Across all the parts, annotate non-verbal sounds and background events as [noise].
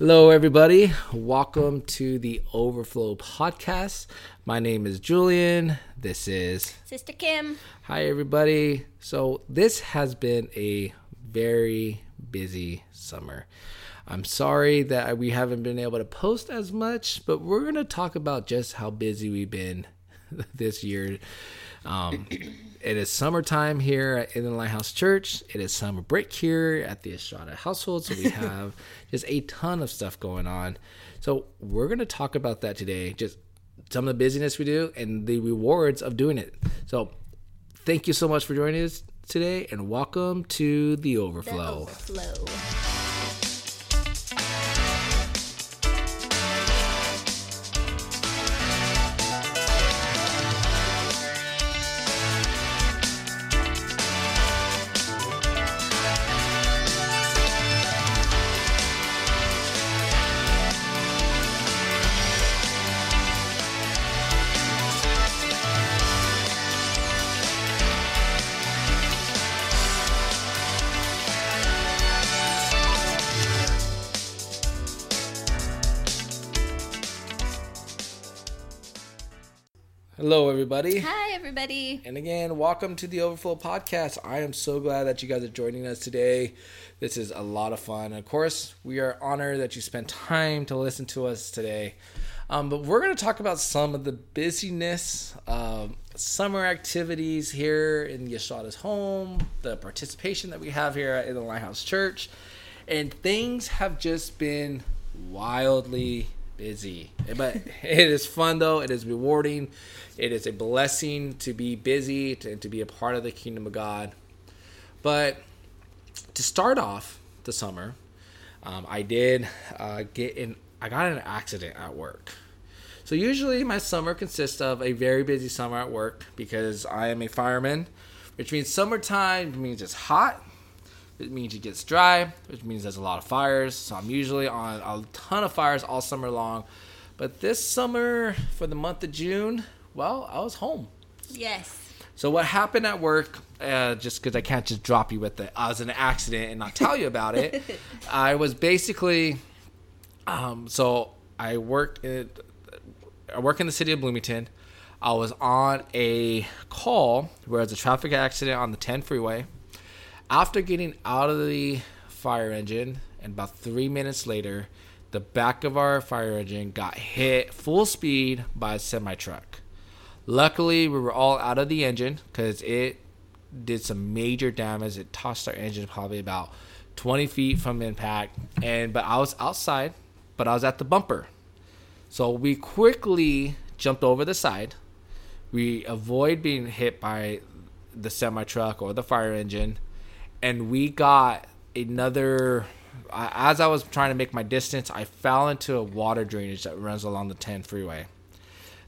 Hello, everybody. Welcome to the Overflow Podcast. My name is Julian. This is Sister Kim. Hi, everybody. So, this has been a very busy summer. I'm sorry that we haven't been able to post as much, but we're going to talk about just how busy we've been [laughs] this year. Um, it is summertime here at Inland Lighthouse Church. It is summer break here at the Estrada household. So we [laughs] have just a ton of stuff going on. So we're going to talk about that today. Just some of the busyness we do and the rewards of doing it. So thank you so much for joining us today and welcome to the Overflow. The overflow. Everybody. Hi, everybody. And again, welcome to the Overflow Podcast. I am so glad that you guys are joining us today. This is a lot of fun. Of course, we are honored that you spent time to listen to us today. Um, but we're going to talk about some of the busyness of summer activities here in Estrada's home, the participation that we have here at the Lighthouse Church, and things have just been wildly busy. But it is fun though. It is rewarding. It is a blessing to be busy and to, to be a part of the kingdom of God. But to start off the summer, um, I did uh, get in. I got in an accident at work. So usually my summer consists of a very busy summer at work because I am a fireman, which means summertime means it's hot. It means it gets dry, which means there's a lot of fires. So I'm usually on a ton of fires all summer long. But this summer, for the month of June, well, I was home. Yes. So what happened at work? Uh, just because I can't just drop you with it, I was in an accident and not tell you about it. [laughs] I was basically, um, so I work in, I work in the city of Bloomington. I was on a call where there's a traffic accident on the 10 freeway. After getting out of the fire engine, and about three minutes later, the back of our fire engine got hit full speed by a semi truck. Luckily, we were all out of the engine because it did some major damage. It tossed our engine probably about 20 feet from impact. And but I was outside, but I was at the bumper. So we quickly jumped over the side. We avoid being hit by the semi truck or the fire engine and we got another as I was trying to make my distance, I fell into a water drainage that runs along the 10 freeway.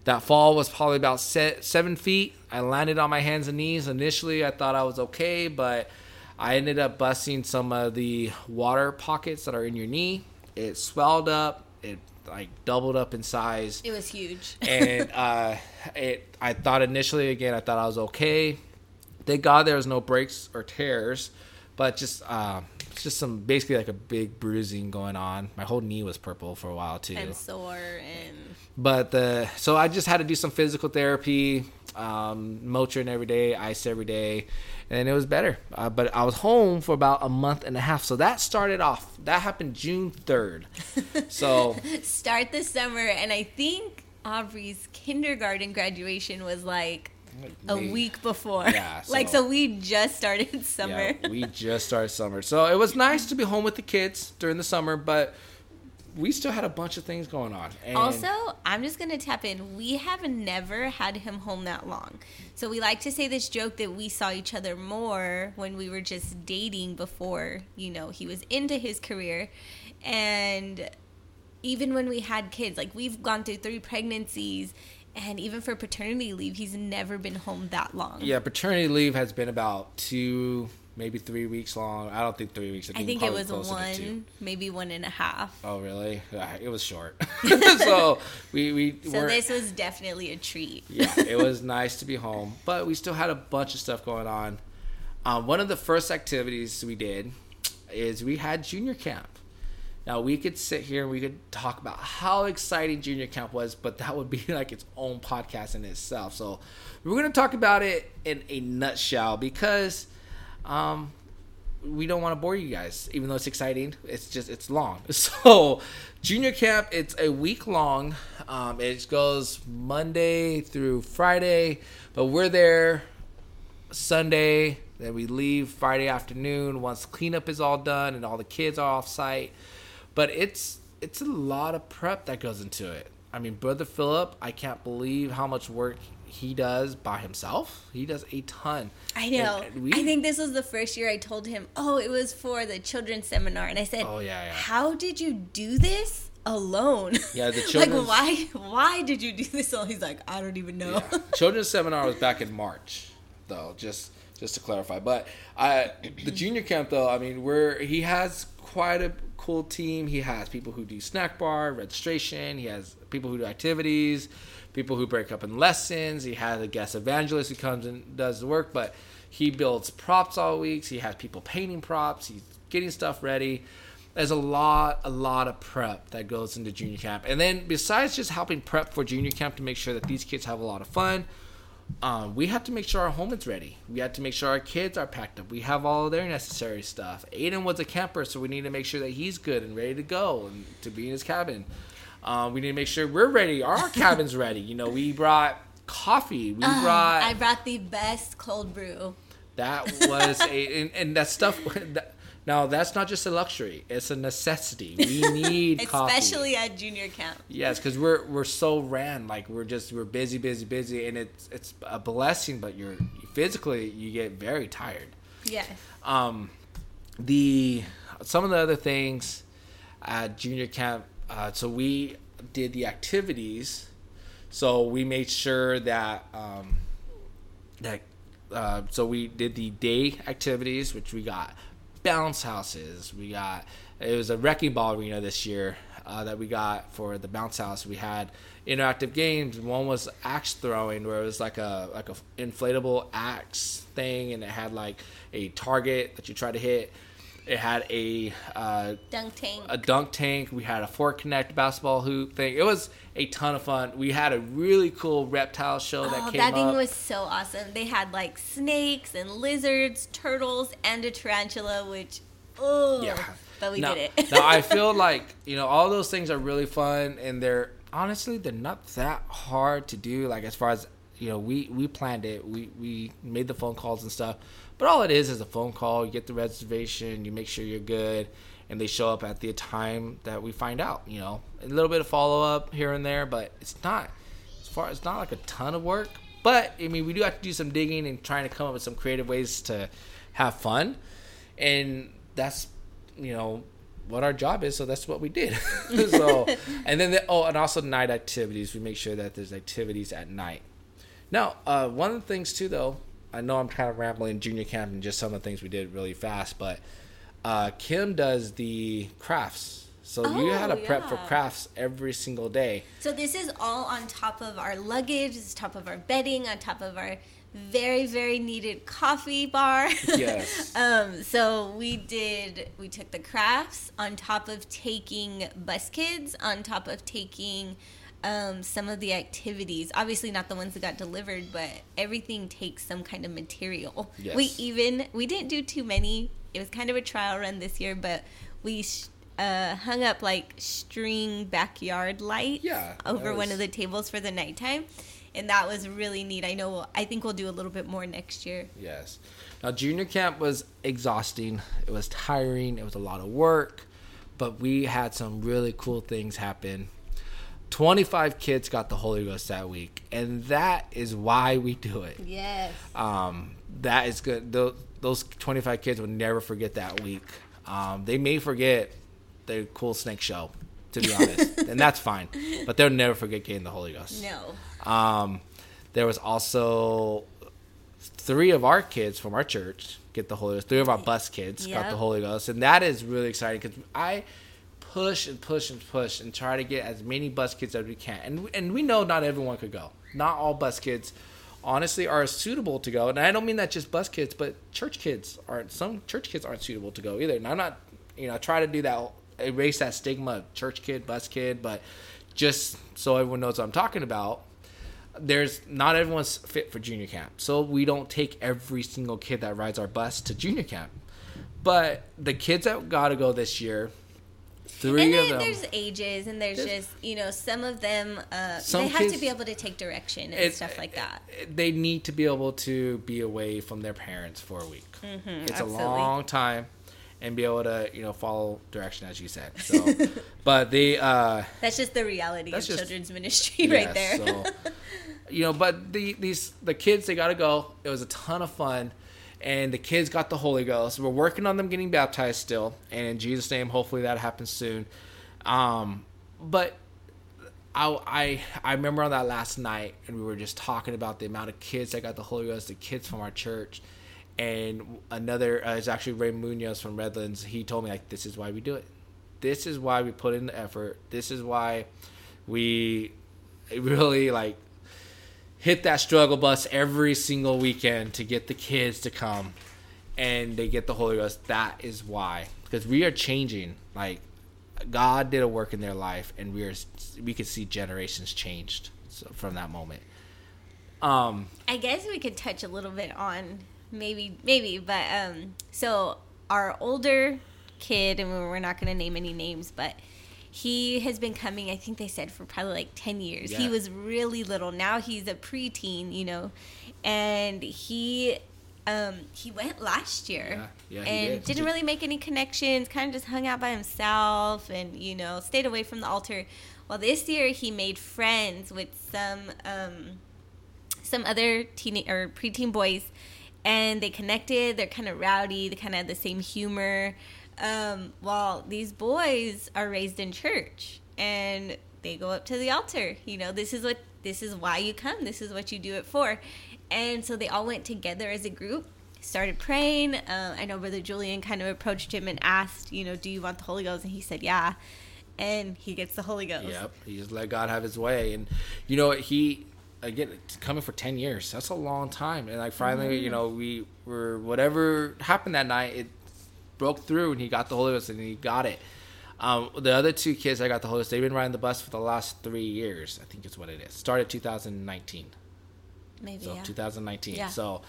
That fall was probably about seven feet. I landed on my hands and knees. Initially, I thought I was okay, but I ended up busting some of the water pockets that are in your knee. It swelled up. It like doubled up in size. It was huge. and [laughs] uh, it. I thought initially again, I thought I was okay. Thank God there was no breaks or tears but just uh, just some basically like a big bruising going on. My whole knee was purple for a while too, and sore and. But the so I just had to do some physical therapy, um, Motrin every day, ice every day, and it was better. Uh, but I was home for about a month and a half, so that started off. That happened June third. [laughs] So start the summer, and I think Aubrey's kindergarten graduation was like a week before. Yeah. [laughs] So, like so we just started [laughs] summer. Yeah, we just started summer. So it was nice to be home with the kids during the summer, but we still had a bunch of things going on. And also, I'm just gonna tap in. We have never had him home that long, so we like to say this joke that we saw each other more when we were just dating before you know he was into his career, and even when we had kids, like we've gone through three pregnancies and even for paternity leave, he's never been home that long. Yeah, paternity leave has been about two, maybe three weeks long. I don't think three weeks. I think, I think it was one, maybe one and a half. Oh, really? It was short. [laughs] [laughs] so we we. So this was definitely a treat. yeah, it was [laughs] nice to be home, but we still had a bunch of stuff going on. Um, one of the first activities we did is we had junior camp. Now we could sit here and we could talk about how exciting junior camp was, but that would be [laughs] like its own podcast in itself. So we're going to talk about it in a nutshell because um, we don't want to bore you guys, even though it's exciting. It's just it's long. [laughs] So junior camp, it's a week long. Um, it goes Monday through Friday, but we're there Sunday. Then we leave Friday afternoon once cleanup is all done and all the kids are off site. But it's it's a lot of prep that goes into it. I mean, brother Philip, I can't believe how much work he does by himself. He does a ton. I know. We, I think this was the first year I told him, "Oh, it was for the children's seminar," and I said, "Oh yeah, yeah. How did you do this?" alone. [laughs] Yeah, the children's like why why did you do this? All he's like, I don't even know. Yeah. Children's seminar was back in March, though. Just just to clarify, but I the junior camp though. I mean, where he has quite a cool team. He has people who do snack bar registration. He has people who do activities, people who break up in lessons. He has a guest evangelist who comes and does the work, but he builds props all weeks. He has people painting props. He's getting stuff ready there's a lot a lot of prep that goes into junior camp and then besides just helping prep for junior camp to make sure that these kids have a lot of fun um, we have to make sure our home is ready. We have to make sure our kids are packed up. We have all their necessary stuff. Aiden was a camper so we need to make sure that he's good and ready to go and to be in his cabin. Um, we need to make sure we're ready our [laughs] cabin's ready. You know we brought coffee. We uh, brought i brought the best cold brew. That was a and, and that stuff [laughs] that, now that's not just a luxury; it's a necessity. We [laughs] need especially coffee. at junior camp. Yes, because we're we're so ran, like we're just we're busy, busy, busy, and it's it's a blessing, but you're physically you get very tired. Yes. Um, the some of the other things at junior camp. Uh, so we did the activities. So we made sure that um, that uh, so we did the day activities, which we got bounce houses. We got it was a wrecking ball arena this year uh, that we got for the bounce house. We had interactive games. One was axe throwing, where it was like a like a inflatable axe thing, and it had like a target that you try to hit. It had a uh, dunk tank. A dunk tank. We had a Fort Connect basketball hoop thing. It was a ton of fun. We had a really cool reptile show that oh, came that thing up. was so awesome. They had like snakes and lizards, turtles, and a tarantula, which oh yeah. But we now, did it. [laughs] now I feel [laughs] like you know all those things are really fun, and they're honestly they're not that hard to do. Like as far as you know, we we planned it. We we made the phone calls and stuff but all it is is a phone call. You get the reservation, you make sure you're good, and they show up at the time that we find out. You know, a little bit of follow up here and there, but it's not as far. It's not like a ton of work. But I mean, we do have to do some digging and trying to come up with some creative ways to have fun, and that's you know what our job is. So that's what we did. [laughs] so [laughs] and then the, oh, and also night activities. We make sure that there's activities at night. Now, uh, one of the things too, though, I know I'm kind of rambling junior camp and just some of the things we did really fast, but uh, Kim does the crafts. So oh, you had to prep yeah. for crafts every single day. So this is all on top of our luggage, on top of our bedding, on top of our very very needed coffee bar. Yes. [laughs] um, so we did. We took the crafts on top of taking bus kids, on top of taking um, some of the activities. Obviously, not the ones that got delivered, but everything takes some kind of material. Yes. We even we didn't do too many. It was kind of a trial run this year, but we uh, hung up like string backyard lights yeah, over was... one of the tables for the nighttime, and that was really neat. I know. I think we'll do a little bit more next year. Yes. Now, junior camp was exhausting. It was tiring. It was a lot of work, but we had some really cool things happen 25 kids got the Holy Ghost that week, and that is why we do it. Yes. Um, that is good. Those, those 25 kids will never forget that week. Um, they may forget the cool snake show, to be honest, [laughs] and that's fine. But they'll never forget getting the Holy Ghost. No. Um, there was also three of our kids from our church get the Holy Ghost. Three of our bus kids yep. got the Holy Ghost, and that is really exciting because I push and push and push and try to get as many bus kids as we can. And and we know not everyone could go. Not all bus kids honestly are suitable to go. And I don't mean that just bus kids, but church kids aren't some church kids aren't suitable to go either. And I'm not you know, I try to do that erase that stigma of church kid, bus kid, but just so everyone knows what I'm talking about. There's not everyone's fit for junior camp, so we don't take every single kid that rides our bus to junior camp. But the kids that got to go this year, three and of then them. there's ages, and there's There's- just you know some of them uh, Some they have kids- to be able to take direction and it- stuff like that. they need to be able to be away from their parents for a week. it's Mm-hmm, absolutely. a long time, and be able to you know follow direction as you said. So, [laughs] but they uh, That's just the reality of just- children's ministry [laughs] right there. So, you know, but the these the kids they got to go. It was a ton of fun. And the kids got the Holy Ghost. We're working on them getting baptized still, and in Jesus' name, hopefully that happens soon. Um, but I, I I remember on that last night, and we were just talking about the amount of kids that got the Holy Ghost, the kids from our church, and another uh, is actually Ray Munoz from Redlands. He told me like, this is why we do it. This is why we put in the effort. This is why we really like hit that struggle bus every single weekend to get the kids to come and they get the Holy Ghost. That is why, because we are changing. Like God did a work in their life, and we are we could see generations changed from that moment. Um, I guess we could touch a little bit on maybe maybe, but um, so our older kid, and we're not going to name any names, but he has been coming. I think they said for probably like ten years. He was really little. Now he's a preteen, you know, and he. Um, he went last year Yeah, yeah, and did. didn't really make any connections. Kind of just hung out by himself, and you know, stayed away from the altar. Well, this year he made friends with some um, some other teen or preteen boys, and they connected. They're kind of rowdy. They kind of have the same humor. Um, while these boys are raised in church, and they go up to the altar. You know, this is what this is why you come. This is what you do it for. And so they all went together as a group. Started praying. Uh, I know Brother Julian kind of approached him and asked, you know, do you want the Holy Ghost? And he said, yeah. And he gets the Holy Ghost. Yep, he just let God have His way, and you know he again coming for ten years. That's a long time, and like finally, you know, we were whatever happened that night, it broke through, and he got the Holy Ghost, and he got it. Um, the other two kids I got the Holy Ghost, they've been riding the bus for the last three years. I think is what it is. Started 2019, Maybe, so yeah. 2019. Yeah. So,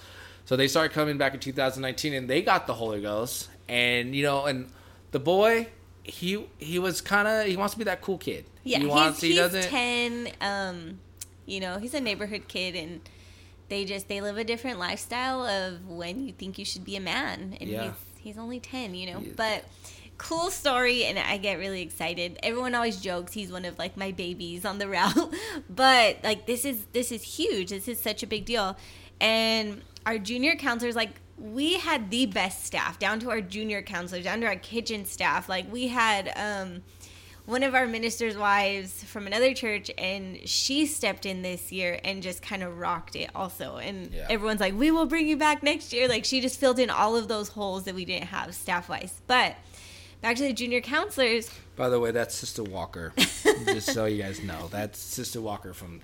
so they started coming back in 2019, and they got the Holy Ghost, and you know, and the boy. He he was kind of he wants to be that cool kid. Yeah, he wants he's, he he's doesn't 10. Um, you know, he's a neighborhood kid, and they just they live a different lifestyle of when you think you should be a man, and Yeah. he's he's only 10. You know, is. but cool story, and I get really excited. Everyone always jokes he's one of like my babies on the [laughs] route, but like this is this is huge. This is such a big deal, and our junior counselors like we had the best staff down to our junior counselors down to our kitchen staff like we had um one of our ministers' wives from another church, and she stepped in this year and just kind of rocked it also. And Yeah. everyone's like, "We will bring you back next year." Like she just filled in all of those holes that we didn't have staff wise. But back to the junior counselors. By the way, that's Sister Walker. [laughs] Just so you guys know, that's Sister Walker from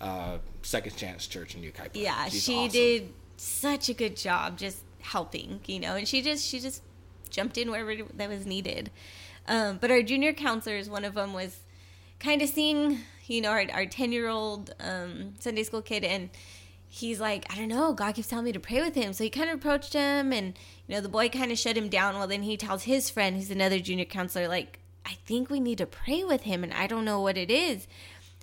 uh, Second Chance Church in New Yucaipa. Yeah, She's she awesome. did such a good job just helping, you know, and she just she just jumped in wherever that was needed. Um, but our junior counselors, one of them was kind of seeing, you know, our our ten year old um, Sunday school kid, and he's like, I don't know, God keeps telling me to pray with him, so he kind of approached him, and you know, the boy kind of shut him down. Well, then he tells his friend, who's another junior counselor, like, I think we need to pray with him, and I don't know what it is.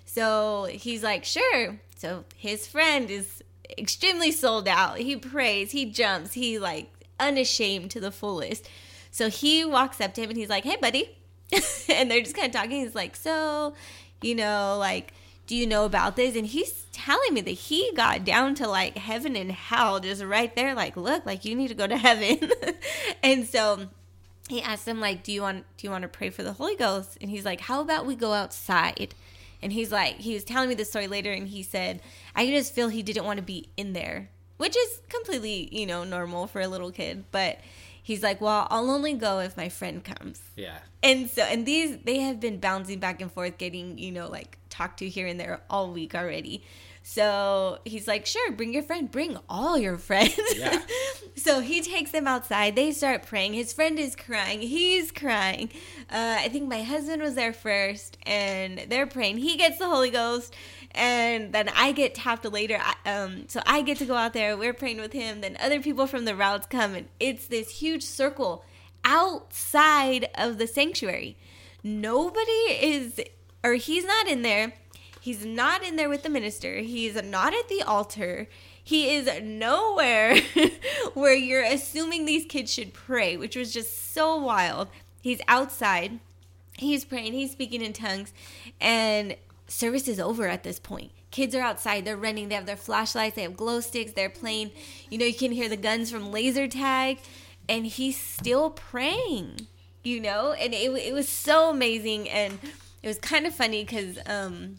So he's like, sure. So his friend is extremely sold out. He prays, he jumps, he like unashamed to the fullest. So he walks up to him and he's like, hey, buddy. [laughs] and they're just kind of talking. He's like, so, you know, like, do you know about this? And he's telling me that he got down to like heaven and hell just right there. Like, look, like you need to go to heaven. [laughs] and so he asked him like do you want do you want to pray for the holy ghost and he's like how about we go outside and he's like he was telling me this story later and he said i just feel he didn't want to be in there which is completely you know normal for a little kid but he's like well i'll only go if my friend comes Yeah. and so and these they have been bouncing back and forth getting you know like talked to here and there all week already So he's like, sure, bring your friend, bring all your [laughs] friends. Yeah. so he takes them outside. They start praying. His friend is crying. He's crying. Uh, I think my husband was there first, and they're praying. He gets the Holy Ghost, and then I get tapped later. Um, so I get to go out there. We're praying with him. Then other people from the routes come, and it's this huge circle outside of the sanctuary. Nobody is, or he's not in there. He's not in there with the minister. He's not at the altar. He is nowhere [laughs] where you're assuming these kids should pray, which was just so wild. He's outside. He's praying. He's speaking in tongues. And service is over at this point. Kids are outside. They're running. They have their flashlights. They have glow sticks. They're playing. You know, you can hear the guns from laser tag. And he's still praying, you know? And it, it was so amazing. And it was kind of funny because um,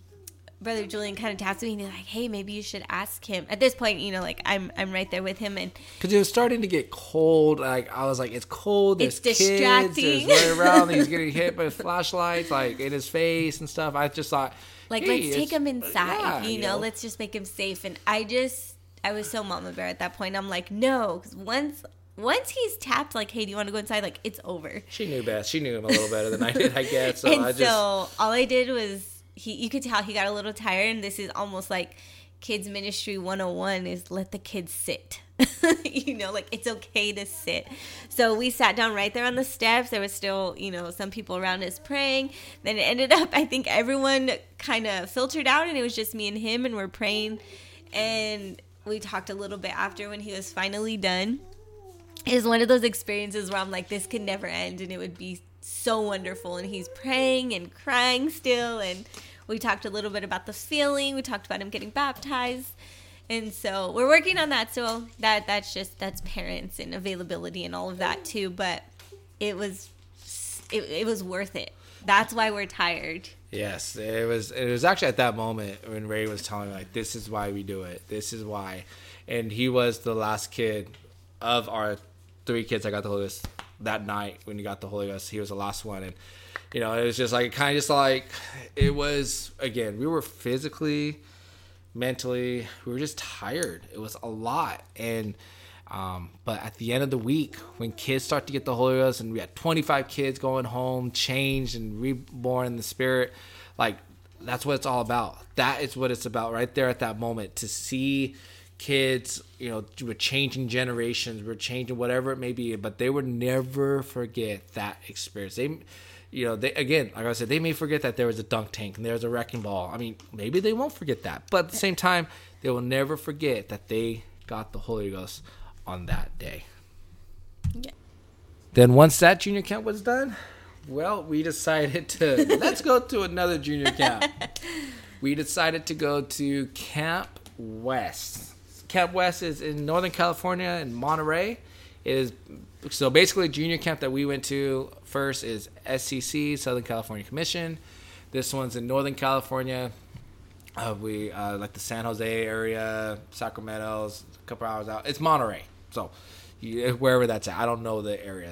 brother Julian kind of tapped me and he's like, "Hey, maybe you should ask him." At this point, you know, like I'm I'm right there with him, and Because it was starting to get cold. Like I was like, it's cold. There's It's kids. distracting. There's right around. He's [laughs] getting hit by flashlights, like in his face and stuff. I just thought, like hey, let's take him uh, inside, yeah, you know, let's just make him safe. And I just I was so mama bear at that point. I'm like, no, because once once he's tapped, like, hey, do you want to go inside? Like, it's over. She knew best. She knew him a little better than I did, I guess. [laughs] So and I just so all I did was he you could tell he got a little tired and this is almost like kids ministry 101 is let the kids sit. [laughs] you know, like it's okay to sit. So we sat down right there on the steps. There was still, you know, some people around us praying. Then it ended [laughs] up I think everyone kind of filtered out and it was just me and him and we're praying and we talked a little bit after when he was finally done It was one of those experiences where I'm like, this could never end, and it would be so wonderful. And he's praying and crying still, and we talked a little bit about the feeling. We talked about him getting baptized, and so we're working on that. So that that's just that's parents and availability and all of that too. But it was it, it was worth it. That's why we're tired. Yes, it was. It was actually at that moment when Ray was telling me like, "This is why we do it. This is why," and he was the last kid of our three kids i got the Holy Ghost that night when he got the Holy Ghost. He was the last one, and you know, it was just like kind of just like it was. Again, we were physically, mentally, we were just tired. It was a lot, and. Um, but at the end of the week, when kids start to get the Holy Ghost, and we had 25 kids going home, changed and reborn in the Spirit, like that's what it's all about. That is what it's about right there at that moment to see kids, you know, we're changing generations, we're changing whatever it may be, but they would never forget that experience. They, you know, they again, like I said, they may forget that there was a dunk tank and there was a wrecking ball. I mean, maybe they won't forget that, but at the same time, they will never forget that they got the Holy Ghost on that day. Yeah. Then once that junior camp was done, well, we decided to [laughs] let's go to another junior camp. we decided to go to Camp West. Camp West is in Northern California in Monterey. It is so basically junior camp that we went to first is SCC Southern California Commission. This one's in Northern California. Uh, we uh, like the San Jose area, Sacramento's a couple hours out. It's Monterey, so you, wherever that's at. I don't know the area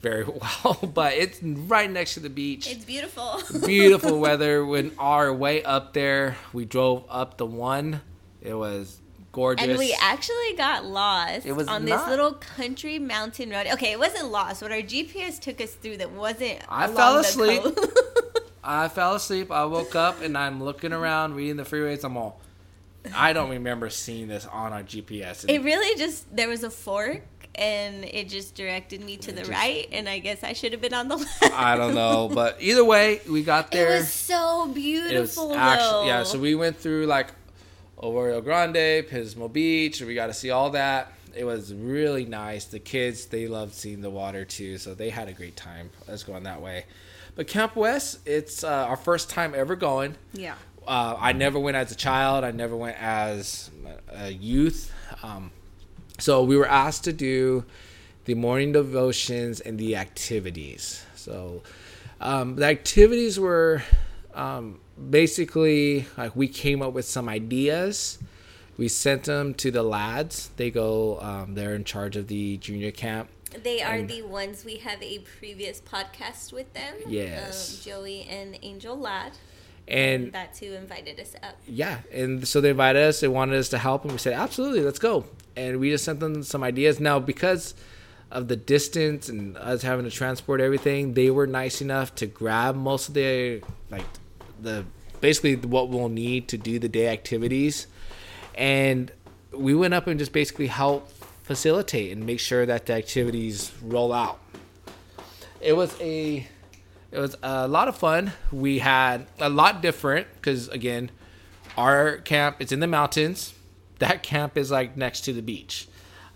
very [laughs] well, but it's right next to the beach. It's beautiful. [laughs] Beautiful weather. When our way up there, we drove up the one. It was gorgeous. And we actually got lost It was on not- this little country mountain road. Okay, it wasn't lost. What our GPS took us through that wasn't. I fell asleep. [laughs] I fell asleep. I woke up and I'm looking around, reading the freeways. I'm all. I don't remember seeing this on our GPS. it really just there was a fork and it just directed me to the just- right, and I guess I should have been on the [laughs] left. I don't know, but either way, we got there. It was so It was beautiful, actually yeah. So we went through like Arroyo Grande, Pismo Beach. We got to see all that. It was really nice. The kids they loved seeing the water too, so they had a great time. Let's go on that way. But Camp West, it's uh, our first time ever going. yeah. Uh, I never went as a child. I never went as a youth. Um, so we were asked to do the morning devotions and the activities. So um, the activities were um, basically like we came up with some ideas. We sent them to the Ladds. They go. Um, they're in charge of the junior camp. They are And- the ones we have a previous podcast with them. Yes. Um, Joey and Angel Ladd. And that's who invited us up. Yeah, and so they invited us. They wanted us to help, and we said, absolutely, let's go. And we just sent them some ideas. Now, because of the distance and us having to transport everything, they were nice enough to grab most of the like the basically what we'll need to do the day activities, and we went up and just basically helped facilitate and make sure that the activities roll out. It was a it was a lot of fun. We had a lot different because again, our camp is in the mountains. That camp is like next to the beach.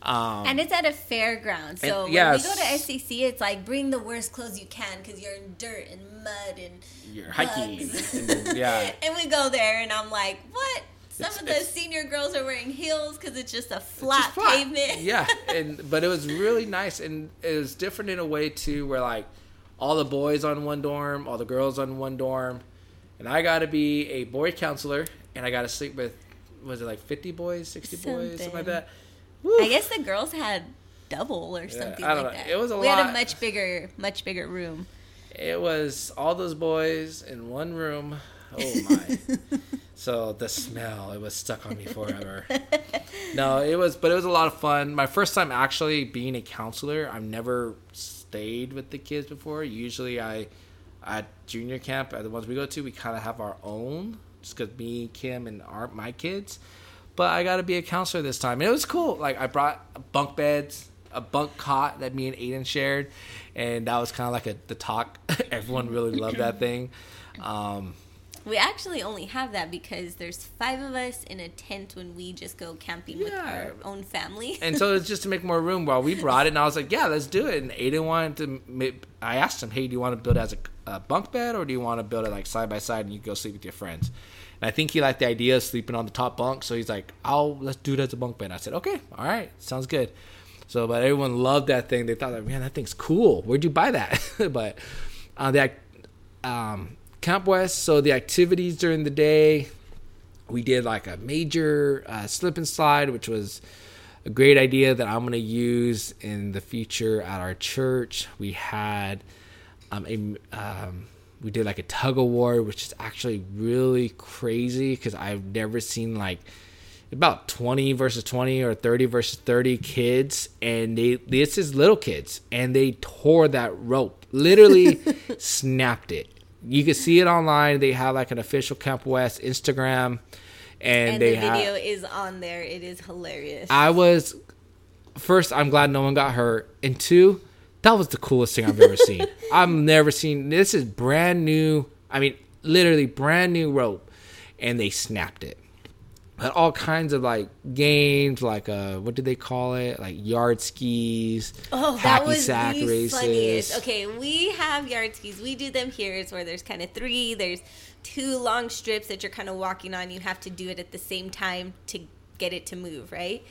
Um, and it's at a fairground. So and, yes. when we go to SCC, it's like bring the worst clothes you can because you're in dirt and mud and you're hiking. and, [laughs] yeah. and we go there, and I'm like, what? Some it's, of the senior girls are wearing heels because it's just a flat, just flat. pavement. yeah, [laughs] and but it was really nice, and it was different in a way too, where like all the boys on one dorm, all the girls on one dorm, and I got to be a boy counselor, and I got to sleep with was it like fifty boys, sixty something. boys, something like that. I guess the girls had double or something yeah, like know. that. It was a we lot. We had a much bigger, much bigger room. It was all those boys in one room. Oh my! [laughs] so the smell it was stuck on me forever. no, it was, but it was a lot of fun. My first time actually being a counselor. I've never stayed with the kids before. Usually, I at junior camp, at the ones we go to, we kind of have our own, just because me, Kim, and our my kids. But I got to be a counselor this time, and it was cool. Like I brought bunk beds, a bunk cot that me and Aiden shared, and that was kind of like a the talk. [laughs] Everyone really loved that thing. Um, we actually only have that because there's five of us in a tent when we just go camping yeah. with our own family. and so it's just to make more room. While we brought it, and I was like, "Yeah, let's do it." And Aiden wanted to. I asked him, "Hey, do you want to build it as a, a bunk bed, or do you want to build it like side by side and you go sleep with your friends?" And I think he liked the idea of sleeping on the top bunk, so he's like, "I'll let's do it as a bunk bed." I said, "Okay, all right, sounds good." So, but everyone loved that thing. They thought, like, "Man, that thing's cool. Where'd you buy that?" [laughs] but uh, the um, Camp West. So the activities during the day, we did like a major uh, slip and slide, which was a great idea that I'm going to use in the future at our church. We had um, a um, we did like a tug of war, which is actually really crazy because I've never seen like about 20 versus 20 or 30 versus 30 kids and they this is little kids and they tore that rope literally [laughs] snapped it you can see it online. They have like an official Camp West Instagram, and, and they the video have, is on there. It is hilarious. I was first. I'm glad no one got hurt, and two, that was the coolest thing I've ever seen. [laughs] I've never seen. This is brand new. I mean, literally brand new rope, and they snapped it had all kinds of like games, like uh, what did they call it? Like yard skis. Oh, that was sack the races. funniest. Okay, we have yard skis. We do them here. It's where there's kind of three. There's two long strips that you're kind of walking on. You have to do it at the same time to get it to move, right?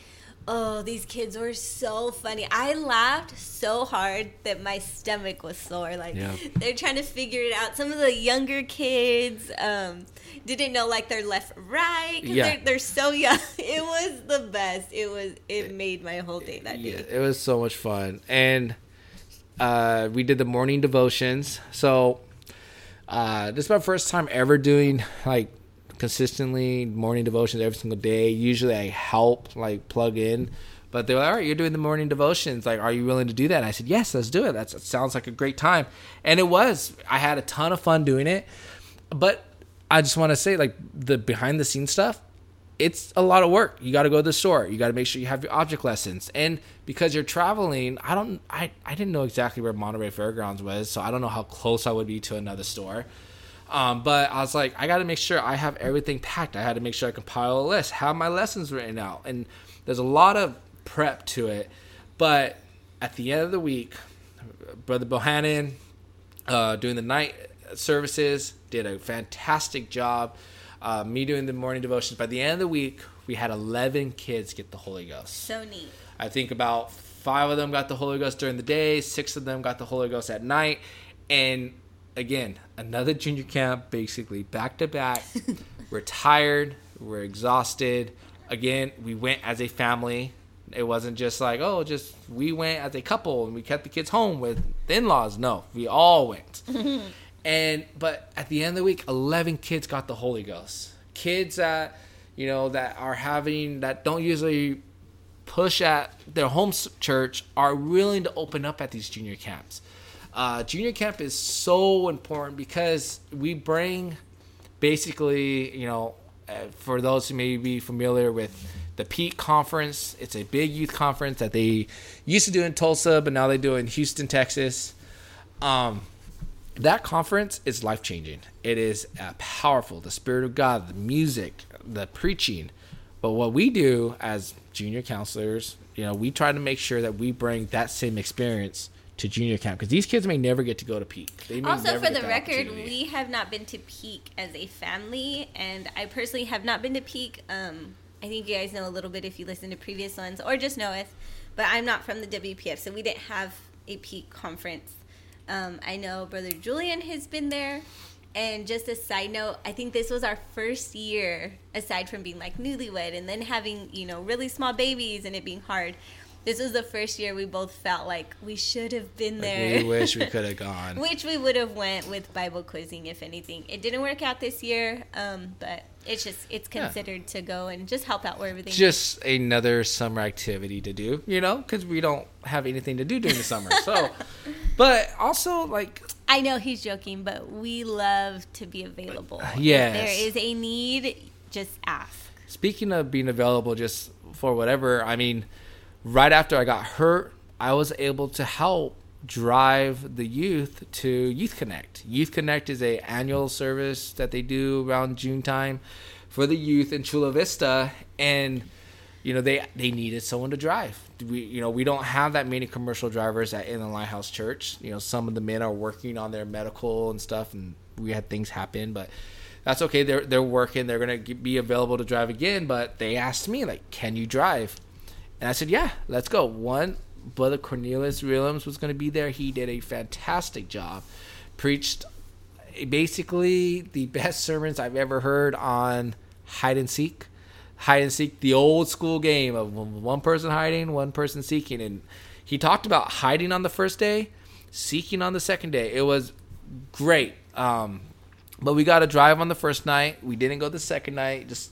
Oh, these kids were so funny. I laughed so hard that my stomach was sore. Like yeah. they're trying to figure it out. Some of the younger kids um, didn't know like their left right. Yeah. They're, they're, so young. [laughs] It was the best. It was. It made my whole day that day. It was so much fun, and uh, we did the morning devotions. So uh, this is my first time ever doing like consistently morning devotions every single day. Usually I help like plug in. But they were like, all right, you're doing the morning devotions. Like, are you willing to do that? And I said, yes, let's do it. That's, that sounds like a great time. And it was. I had a ton of fun doing it. But I just want to say, like, the behind the scenes stuff, it's a lot of work. You got to go to the store. You got to make sure you have your object lessons. And because you're traveling, I don't, I, I didn't know exactly where Monterey Fairgrounds was. So I don't know how close I would be to another store. Um, but I was like, I got to make sure I have everything packed. I had to make sure I compile a list, have my lessons written out, and there's a lot of prep to it. But at the end of the week, Brother Bohannon, uh, doing the night services, did a fantastic job. Uh, me doing the morning devotions. By the end of the week, we had 11 kids get the Holy Ghost. So neat. I think about five of them got the Holy Ghost during the day, six of them got the Holy Ghost at night. And again, another junior camp, basically back to back. [laughs] we're tired, we're exhausted. Again, we went as a family. It wasn't just like, oh, just we went as a couple and we kept the kids home with the in laws. No, we all went. [laughs] And but at the end of the week, eleven kids got the Holy Ghost. Kids that you know that are having that don't usually push at their home church are willing to open up at these junior camps. Uh, junior camp is so important because we bring basically, you know, uh, for those who may be familiar with the Peak Conference, it's a big youth conference that they used to do in Tulsa, but now they do in Houston, Texas. Um, that conference is life changing. It is uh, powerful. The Spirit of God, the music, the preaching. But what we do as junior counselors, you know, we try to make sure that we bring that same experience to junior camp because these kids may never get to go to peak. also, for the record, we have not been to peak as a family, and I personally have not been to peak. Um, I think you guys know a little bit if you listen to previous ones or just know us, but I'm not from the WPF, so we didn't have a peak conference. Um, I know Brother Julian has been there. And just a side note, I think this was our first year, aside from being like newlywed and then having, you know, really small babies and it being hard. This was the first year we both felt like we should have been like there. We wish we could have [laughs] gone. Which we would have went with Bible quizzing, if anything. It didn't work out this year, um, but it's just it's considered yeah. to go and just help out where everything. Just is. another summer activity to do, you know, because we don't have anything to do during the summer. So, [laughs] but also like I know he's joking, but we love to be available. Yes. If there is a need, just ask. Speaking of being available just for whatever, I mean, right after I got hurt, I was able to help drive the youth to Youth Connect. Youth Connect is a annual service that they do around June time for the youth in Chula Vista and you know they they needed someone to drive. We you know we don't have that many commercial drivers at Inland Lighthouse Church. You know some of the men are working on their medical and stuff, and we had things happen, but that's okay. They're they're working. They're gonna be available to drive again. But they asked me like, "Can you drive?" And I said, "Yeah, let's go." One brother Cornelius Williams was gonna be there. He did a fantastic job. Preached basically the best [laughs] sermons I've ever heard on hide and seek hide and seek, the old school game of one person hiding, one person seeking. And he talked about hiding on the first day, seeking on the second day. It was great. Um, but we got to drive on the first night. We didn't go the second night. Just,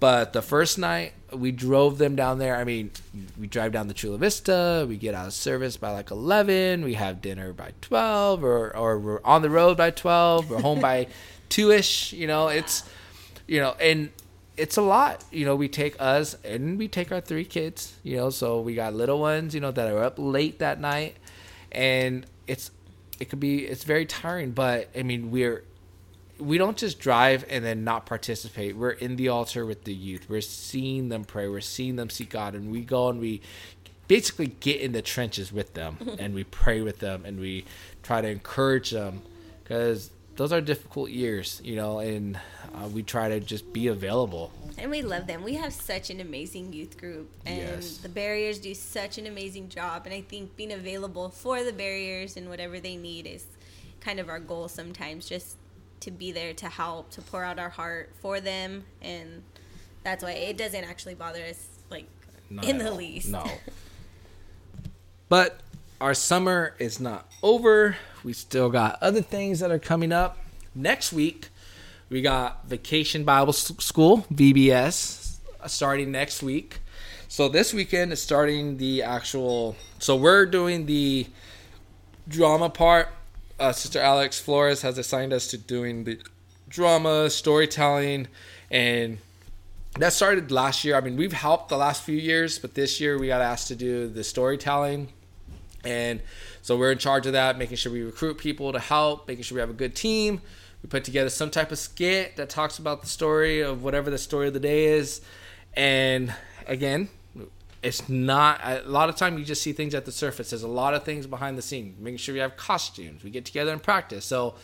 but the first night we drove them down there. I mean, we drive down the Chula Vista. We get out of service by like eleven. We have dinner by twelve, or or we're on the road by twelve. We're home by [laughs] two ish. You know, it's you know, and it's a lot. You know, we take us and we take our three kids, you know, so we got little ones, you know, that are up late that night and it's it could be it's very tiring, but I mean, we're we don't just drive and then not participate. We're in the altar with the youth. We're seeing them pray. We're seeing them seek God and we go and we basically get in the trenches with them [laughs] and we pray with them and we try to encourage them cuz those are difficult years, you know, and uh, we try to just be available. And we love them. We have such an amazing youth group, and yes. the barriers do such an amazing job. And I think being available for the barriers and whatever they need is kind of our goal sometimes, just to be there to help, to pour out our heart for them, and that's why it doesn't actually bother us like not in the all. least. No. [laughs] but our summer is not over. We still got other things that are coming up. Next week, we got Vacation Bible School, VBS, starting next week. So this weekend is starting the actual. So we're doing the drama part. Uh, Sister Alex Flores has assigned us to doing the drama, storytelling, and that started last year. I mean, we've helped the last few years, but this year we got asked to do the storytelling. And so we're in charge of that, making sure we recruit people to help, making sure we have a good team, we put together some type of skit that talks about the story of whatever the story of the day is. And again, it's not a lot of time you just see things at the surface. There's a lot of things behind the scenes. Making sure we have costumes. We get together and practice. So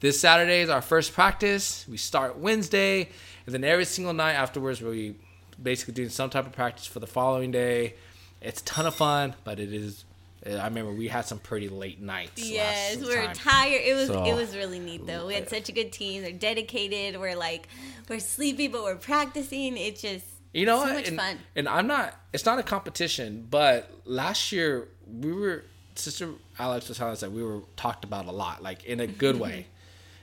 this Saturday is our first practice. We start Wednesday, and then every single night afterwards, we basically doing some type of practice for the following day. It's a ton of fun, but it is I remember we had some pretty late nights. Yes, we were tired. It was so, it was really neat though. We had such a good team. They're dedicated. We're like we're sleepy, but we're practicing. It's just you know so much and, fun. And I'm not. It's not a competition, but last year we were. Sister Alex was telling us that we were talked about a lot, like in a good [laughs] way.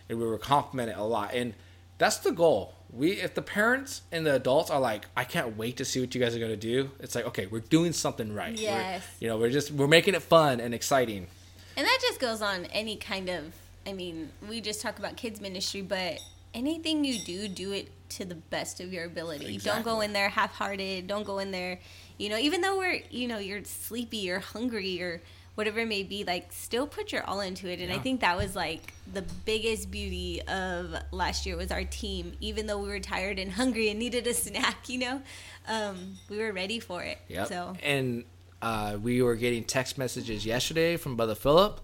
and we were complimented a lot. And that's the goal. We if the parents and the adults are like, I can't wait to see what you guys are gonna do. It's like, okay, we're doing something right. Yes. We're, you know, we're just we're making it fun and exciting. And that just goes on any kind of, I mean, we just talk about kids ministry, but anything you do, do it to the best of your ability. Don't go in there half-hearted. Don't go in there, you know, even though we're, you know, you're sleepy or hungry or whatever it may be, like still put your all into it. And I think that was like the biggest beauty of last year was our team. Even though we were tired and hungry and needed a [laughs] snack, you know, um, we were ready for it. Yep. So And uh, we were getting text messages yesterday from Brother Philip,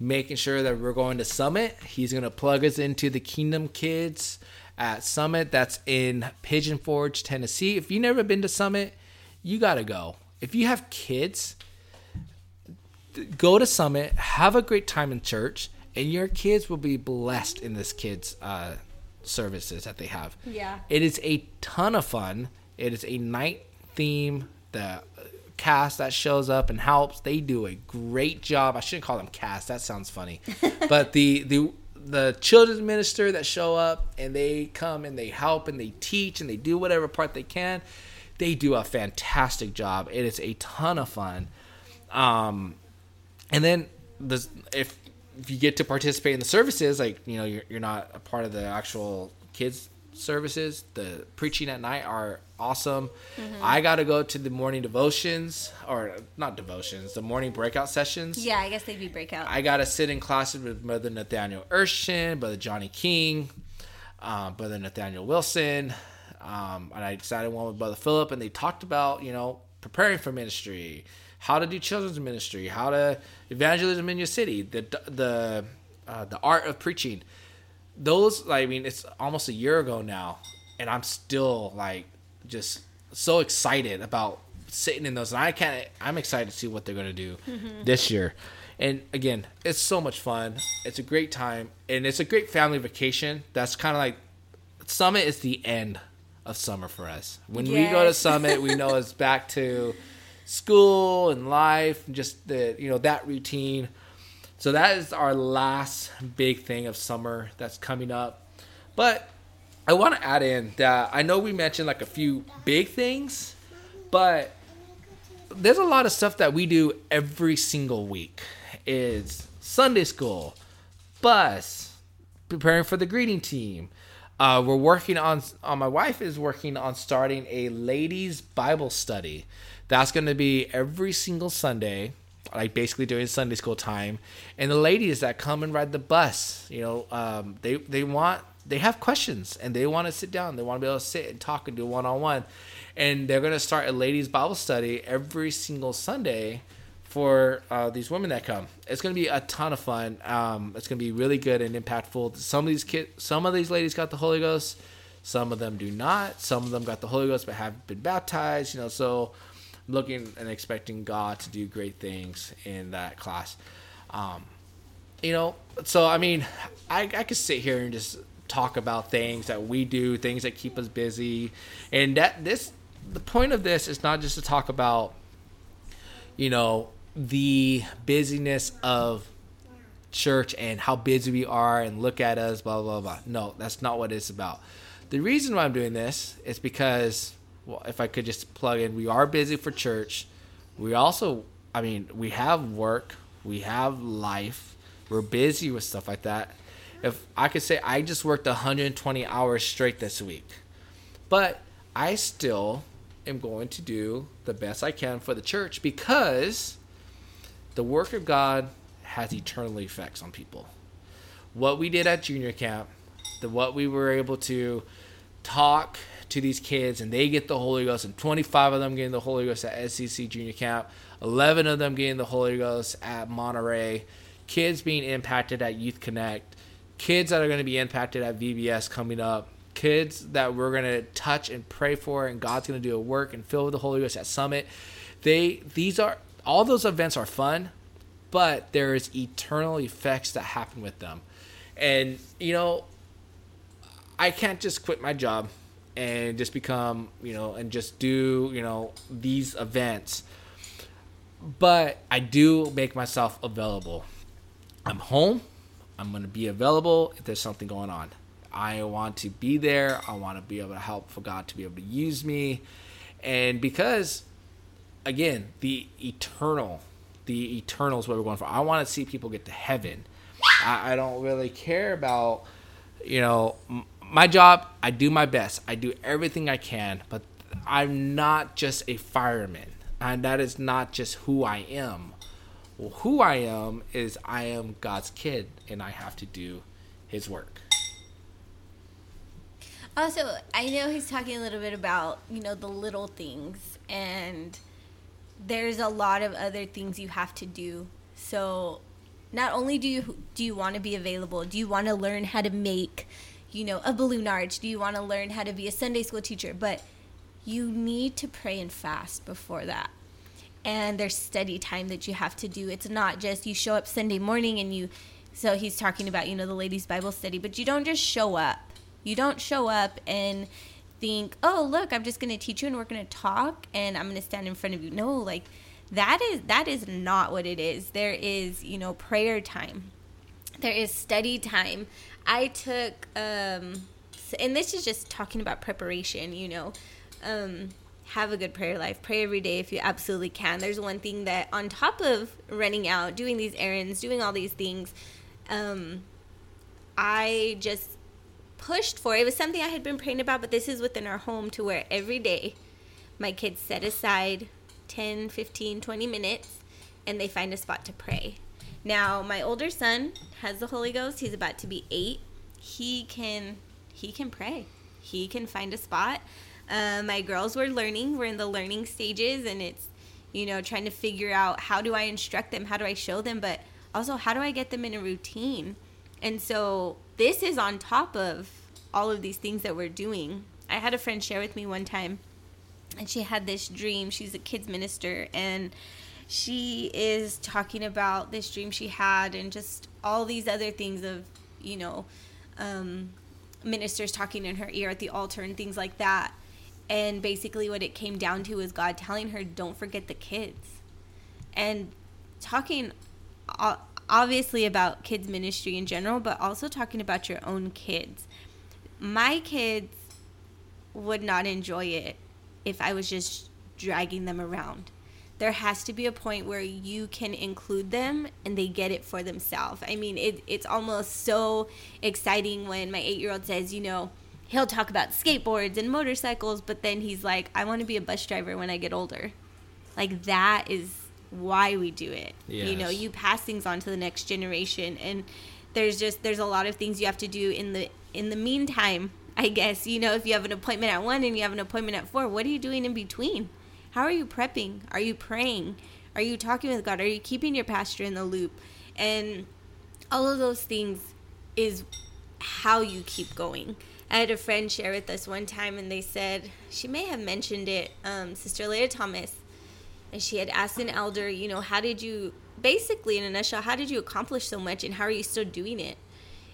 making sure that we're going to Summit. He's going to plug us into the Kingdom Kids at Summit. That's in Pigeon Forge, Tennessee. If you've never been to Summit, you got to go. If you have kids, go to Summit, have a great time in church, and your kids will be blessed in this kids' uh, services that they have. Yeah. It is a ton of fun. It is a night theme. The cast that shows up and helps, they do a great job. I shouldn't call them cast. That sounds funny. [laughs] but the the the children's minister that show up and they come and they help and they teach and they do whatever part they can. They do a fantastic job. And It is a ton of fun. Um, and then the if if you get to participate in the services, like you know you're, you're not a part of the actual kids services. The preaching at night are awesome. I got to go to the morning devotions or not devotions, the morning breakout sessions. yeah, I guess they'd be breakout. I got to sit in classes with Brother Nathaniel Urshan, Brother Johnny King, um, Brother Nathaniel Wilson. Um, and I decided one with Brother Philip, and they talked about, you know, preparing for ministry, how to do children's ministry, how to evangelism in your city, the the uh, the art of preaching. Those, I mean, it's almost a year ago now, and I'm still like just so excited about sitting in those. And I can't. I'm excited to see what they're gonna do mm-hmm. this year. And again, it's so much fun. It's a great time, and it's a great family vacation. That's kind of like Summit is the end of summer for us. When we go to Summit, we know it's back to school and life, and just the you know that routine. So that is our last big thing of summer that's coming up. But I want to add in that I know we mentioned like a few big things, but there's a lot of stuff that we do every single week. Is Sunday school, bus, preparing for the greeting team. Uh, we're working on. on. my wife is working on starting a ladies' Bible study. That's going to be every single Sunday, like basically during Sunday school time. And the ladies that come and ride the bus, you know, um, they they want they have questions and they want to sit down. They want to be able to sit and talk and do one on one. And they're to start a ladies' Bible study every single Sunday for uh, these women that come. It's to be a ton of fun. Um, it's to be really good and impactful. Some of these kids, some of these ladies got the Holy Ghost. Some of them do not. Some of them got the Holy Ghost but have been baptized. You know, so Looking and expecting God to do great things in that class. Um, you know, so I mean, I, I could sit here and just talk about things that we do, things that keep us busy, and that this the point of this is not just to talk about you know the busyness of church and how busy we are and look at us blah blah blah. No that's not what it's about. The reason why i'm doing this is because well if i could just plug in we are busy for church. We also i mean we have work we have life. We're busy with stuff like that. If i could say i just worked 120 hours straight this week. But I still am going to do the best I can for the church because the work of God has eternal effects on people. What we did at junior camp, the what we were able to talk to these kids and they get the Holy Ghost, and 25 of them getting the Holy Ghost at SCC junior camp, 11 of them getting the Holy Ghost at Monterey, kids being impacted at Youth Connect, kids that are going to be impacted at VBS coming up, kids that we're going to touch and pray for, and God's going to do a work and fill with the Holy Ghost at Summit. They these are all those events are fun, but there is eternal effects that happen with them, and you know, I can't just quit my job and just become you know and just do you know these events but I do make myself available. I'm home. I'm going to be available if there's something going on. I want to be there. I want to be able to help for God to be able to use me. And because, again, the eternal, the eternal is what we're going for. I want to see people get to heaven. I, I don't really care about, you know, my job. I do my best. I do everything I can, but I'm not just a fireman. And that is not just who I am. Well, who I am is I am God's kid, and I have to do His work. Also, I know he's talking a little bit about, you know, the little things and there's a lot of other things you have to do. So, not only do you do you want to be available, do you want to learn how to make, you know, a balloon arch? Do you want to learn how to be a Sunday school teacher? But you need to pray and fast before that. And there's study time that you have to do. It's not just you show up Sunday morning and you so he's talking about, you know, the ladies Bible study, but you don't just show up you don't show up and think, "Oh, look, I'm just going to teach you and we're going to talk and I'm going to stand in front of you." No, like that is that is not what it is. There is, you know, prayer time. There is study time. I took um and this is just talking about preparation, you know. Um have a good prayer life. Pray every day if you absolutely can. There's one thing that on top of running out, doing these errands, doing all these things, um I just pushed for. It was something I had been praying about, but this is within our home to where every day my kids set aside 10, 15, 20 minutes and they find a spot to pray. Now, my older son has the Holy Ghost. He's about to be 8. He can he can pray. He can find a spot. Uh, my girls were learning. We're in the learning stages and it's you know trying to figure out how do I instruct them? How do I show them? But also how do I get them in a routine? And so this is on top of all of these things that we're doing. I had a friend share with me one time, and she had this dream. She's a kids minister, and she is talking about this dream she had, and just all these other things of, you know, um, ministers talking in her ear at the altar and things like that. And basically, what it came down to was God telling her, "Don't forget the kids," and talking obviously about kids ministry in general, but also talking about your own kids. My kids would not enjoy it if I was just dragging them around. There has to be a point where you can include them and they get it for themselves. I mean, it, it's almost so exciting when my eight year old says, you know, he'll talk about skateboards and motorcycles, but then he's like, I want to be a bus driver when I get older. Like, that is why we do it. Yes. You know, you pass things on to the next generation and there's just there's a lot of things you have to do in the in the meantime, I guess. You know, if you have an appointment at 1 and you have an appointment at 4, what are you doing in between? How are you prepping? Are you praying? Are you talking with God? Are you keeping your pastor in the loop? And all of those things is how you keep going. I had a friend share with us one time, and they said she may have mentioned it. Um, Sister Leah Thomas and she had asked an elder, you know, how did you, basically in a nutshell, how did you accomplish so much and how are you still doing it?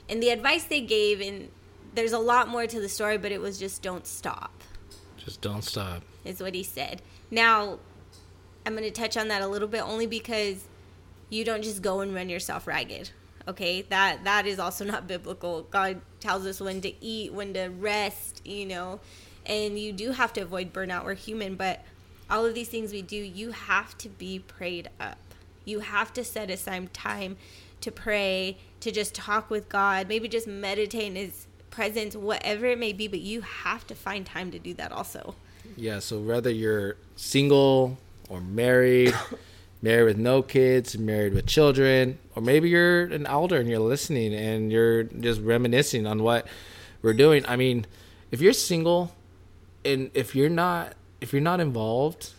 And the advice they gave, and there's a lot more to the story, but it was just don't stop. Just don't stop. Is what he said. Now, I'm going to touch on that a little bit only because you don't just go and run yourself ragged. Okay? That that is also [laughs] not biblical. God tells us when to eat, when to rest, you know. And you do have to avoid burnout. We're human, but all of these things we do, you have to be prayed up. You have to set aside time to pray, to just talk with God, maybe just meditate in His presence, whatever it may be, but you have to find time to do that also. Yeah, so whether you're single or married, [coughs] married with no kids, married with children, or maybe you're an elder and you're listening and you're just reminiscing on what we're doing. I mean, if you're single and if you're not if you're not involved,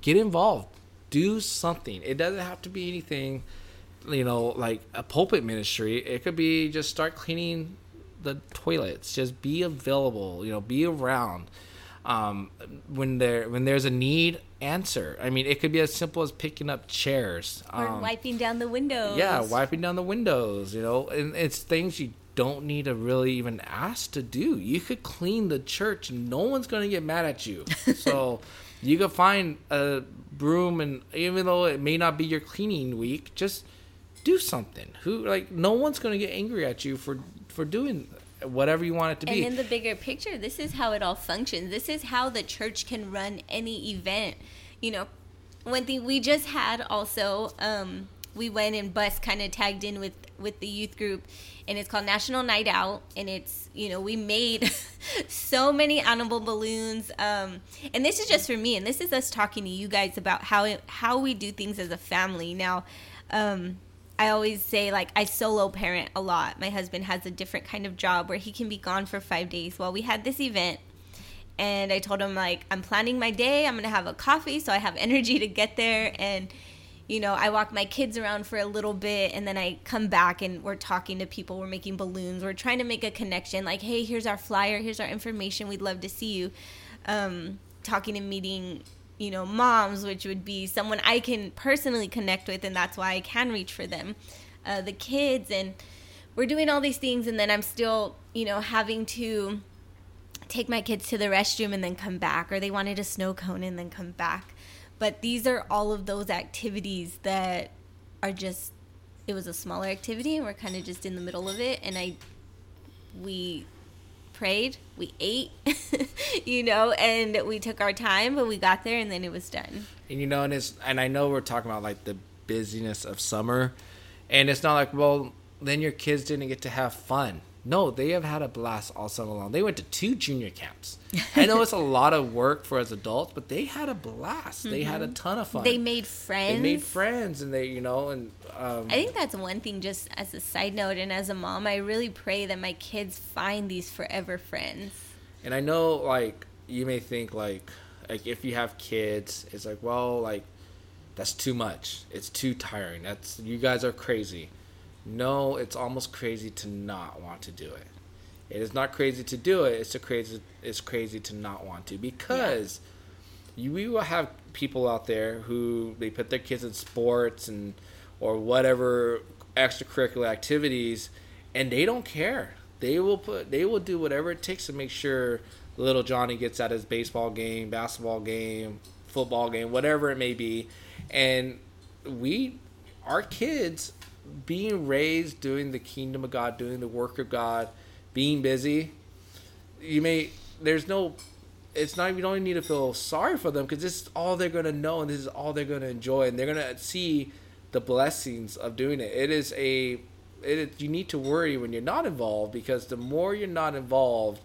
get involved. Do something. It doesn't have to be anything, you know, like a pulpit ministry. It could be just start cleaning the toilets. Just be available. You know, be around. Um, when there when there's a need, answer. I mean, it could be as simple as picking up chairs or um, wiping down the windows. Yeah, wiping down the windows. You know, and it's things you don't need to really even ask to do. You could clean the church and no one's going to get mad at you. [laughs] So you could find a broom and even though it may not be your cleaning week, just do something. Who like no one's gonna get angry at you for for doing whatever you want it to be. And in the bigger picture, this is how it all functions. This is how the church can run any event. You know, one thing we just had also, um, we went and bus kind of tagged in with with the youth group, and it's called National Night Out, and it's you know we made [laughs] so many animal balloons, um, and this is just for me, and this is us talking to you guys about how it, how we do things as a family now. Um, I always say like I solo parent a lot. My husband has a different kind of job where he can be gone for 5 days. Well, we had this event and I told him like I'm planning my day. I'm going to have a coffee so I have [laughs] energy to get there and you know, I walk my kids around for a little bit and then I come back and we're talking to people, we're making balloons, we're trying to make a connection like, "Hey, here's our flyer, here's our information. We'd love to see you." Um talking and meeting you know, moms, which would be someone I can personally connect with, and that's why I can reach for them. Uh, the kids, and we're doing all these things, and then I'm still, you know, having to take my kids to the restroom and then come back, or they wanted a snow cone and then come back. But these are all of those activities that are just, it was a smaller activity, and we're kind of just in the middle of it, and I, we prayed, we ate, [laughs] you know, and we took our time, but we got there and then it was done. And you know, and it's and I know we're talking about like the busyness of summer, and it's not like well, then your kids didn't get to have fun. No, they have had a blast all summer long. They went to two junior camps. I know it's a [laughs] lot of work for us adults, but they had a blast. Mm-hmm. They had a mm-hmm. ton of fun. They made friends. They made friends, and they, you know, and um, I think that's one thing. Just as a side note, and as a mom, I really pray that my kids find these forever friends. And I know, like, you may think like, like if you have kids, it's like, well, like, that's too much. It's too tiring. That's you guys are crazy no, it's almost crazy to not want to do it. It is not crazy to do it. It's a crazy. It's crazy to not want to because yeah. you, we will have people out there who they put their kids in sports and or whatever extracurricular activities, and they don't care. They will put. They will do whatever it takes to make sure little Johnny gets at his baseball game, basketball game, football game, whatever it may be, and we, our kids being raised doing the kingdom of God, doing the work of God, being busy, you may there's no it's not you don't need to feel sorry for them because this is all they're gonna know and this is all they're gonna enjoy and they're gonna see the blessings of doing it. It is a it you need to worry when you're not involved because the more you're not involved,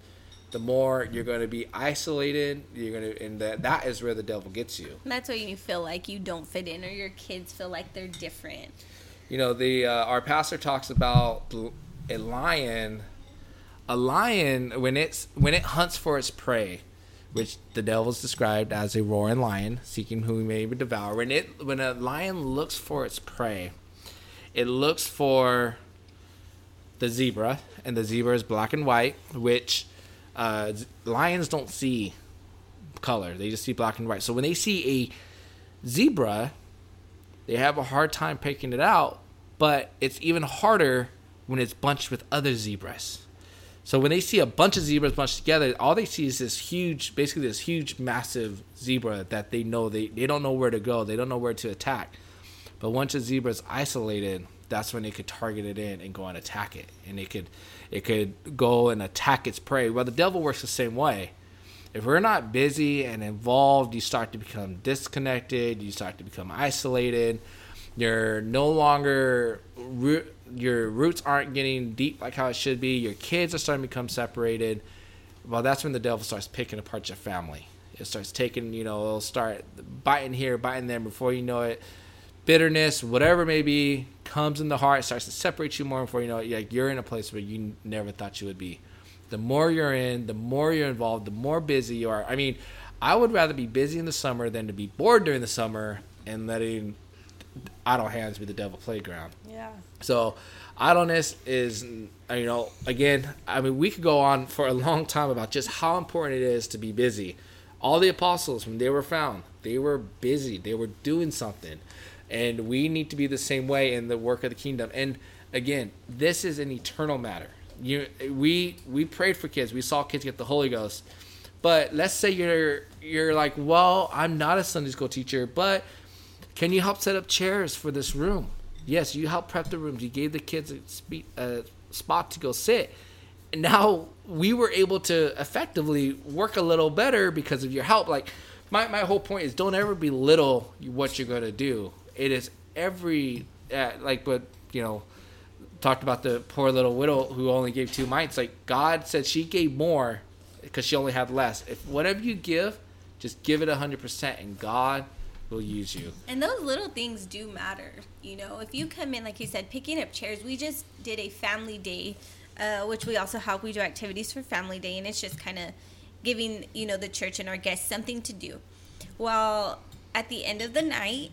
the more you're going to be isolated. You're going to, and that that is where the devil gets you. That's why you feel like you don't fit in, or your kids feel like they're different you know the uh, our pastor talks about a lion a lion when it's when it hunts for its prey which the devil is described as a roaring lion seeking whom he may devour. When it when a lion looks for its prey it looks for the zebra and the zebra is black and white which uh, lions don't see color. They just see black and white. So when they see a zebra they have a hard time picking it out, but it's even harder when it's bunched with other zebras. So when they see a bunch of zebras bunched together, all they see is this huge, basically this huge, massive zebra that they know they, they don't know where to go, they don't know where to attack. But once a zebra is isolated, that's when they could target it in and go and attack it, and it could it could go and attack its prey. Well, the devil works the same way if we're not busy and involved, you start to become disconnected. You start to become isolated. You're no longer your roots aren't getting deep like how it should be. Your kids are starting to become separated. Well, that's when the devil starts picking apart your family. It starts taking, you know, it'll start biting here, biting there. Before you know it, bitterness, whatever it may be, comes in the heart, starts to separate you more. Before you know it, like you're in a place where you never thought you would be the more you're in, the more you're involved, the more busy you are. I mean, I would rather be busy in the summer than to be bored during the summer and letting idle hands be the devil playground. Yeah. So, idleness is, you know, again, I mean, we could go on for a long time about just how important it is to be busy. All the apostles, when they were found, they were busy, they were doing something. And we need to be the same way in the work of the kingdom. And again, this is an eternal matter you we we prayed for kids. We saw kids get the Holy Ghost. But let's say you're you're like, well, I'm not a Sunday school teacher, but can you help set up chairs for this room? Yes, you helped prep the rooms. You gave the kids a, spe- a spot to go sit. And now we were able to effectively work a little better because of your help. Like my, my whole point is don't ever belittle what you're going to do. It is every uh, like but you know talked about the poor little widow who only gave two mites. Like God said, she gave more because she only had less. If whatever you give, just give it hundred percent, and God will use you. And those little things do matter. You know, if you come in, like you said, picking up chairs, we just did a family day, uh, which we also help. We do activities for family day, and it's just kind of giving, you know, the church and our guests something to do. Well, at the end of the night,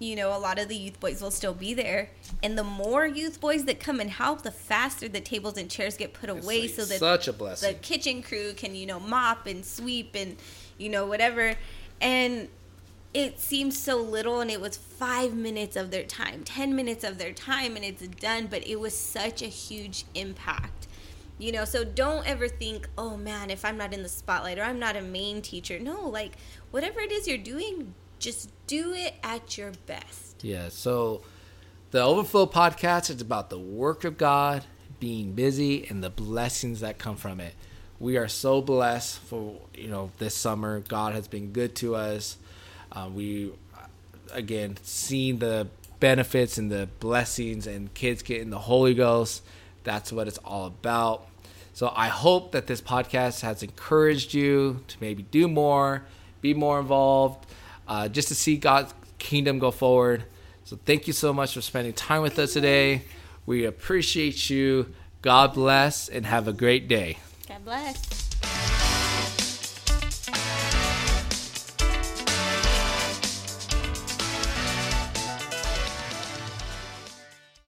you know, a lot of the youth boys will still be there. And the more youth boys that come and help, the faster the tables and chairs get put away It's so that such a blessing. the kitchen crew can, you know, mop and sweep and, you know, whatever. And it seems so little and it was five minutes of their time, 10 minutes of their time, and it's done. But it was such a huge impact. You know, so don't ever think, oh man, if I'm not in the spotlight or I'm not a main teacher. No, like whatever it is you're doing, just do it at your best. Yeah. So the Overflow podcast is about the work of God, being busy, and the blessings that come from it. We are so blessed for you know this summer. God has been good to us. Uh, we again seen the benefits and the blessings and kids getting the Holy Ghost. That's what it's all about. So I hope that this podcast has encouraged you to maybe do more, be more involved, uh, just to see God's kingdom go forward. So thank you so much for spending time with us today. We appreciate you. God bless and have a great day. God bless.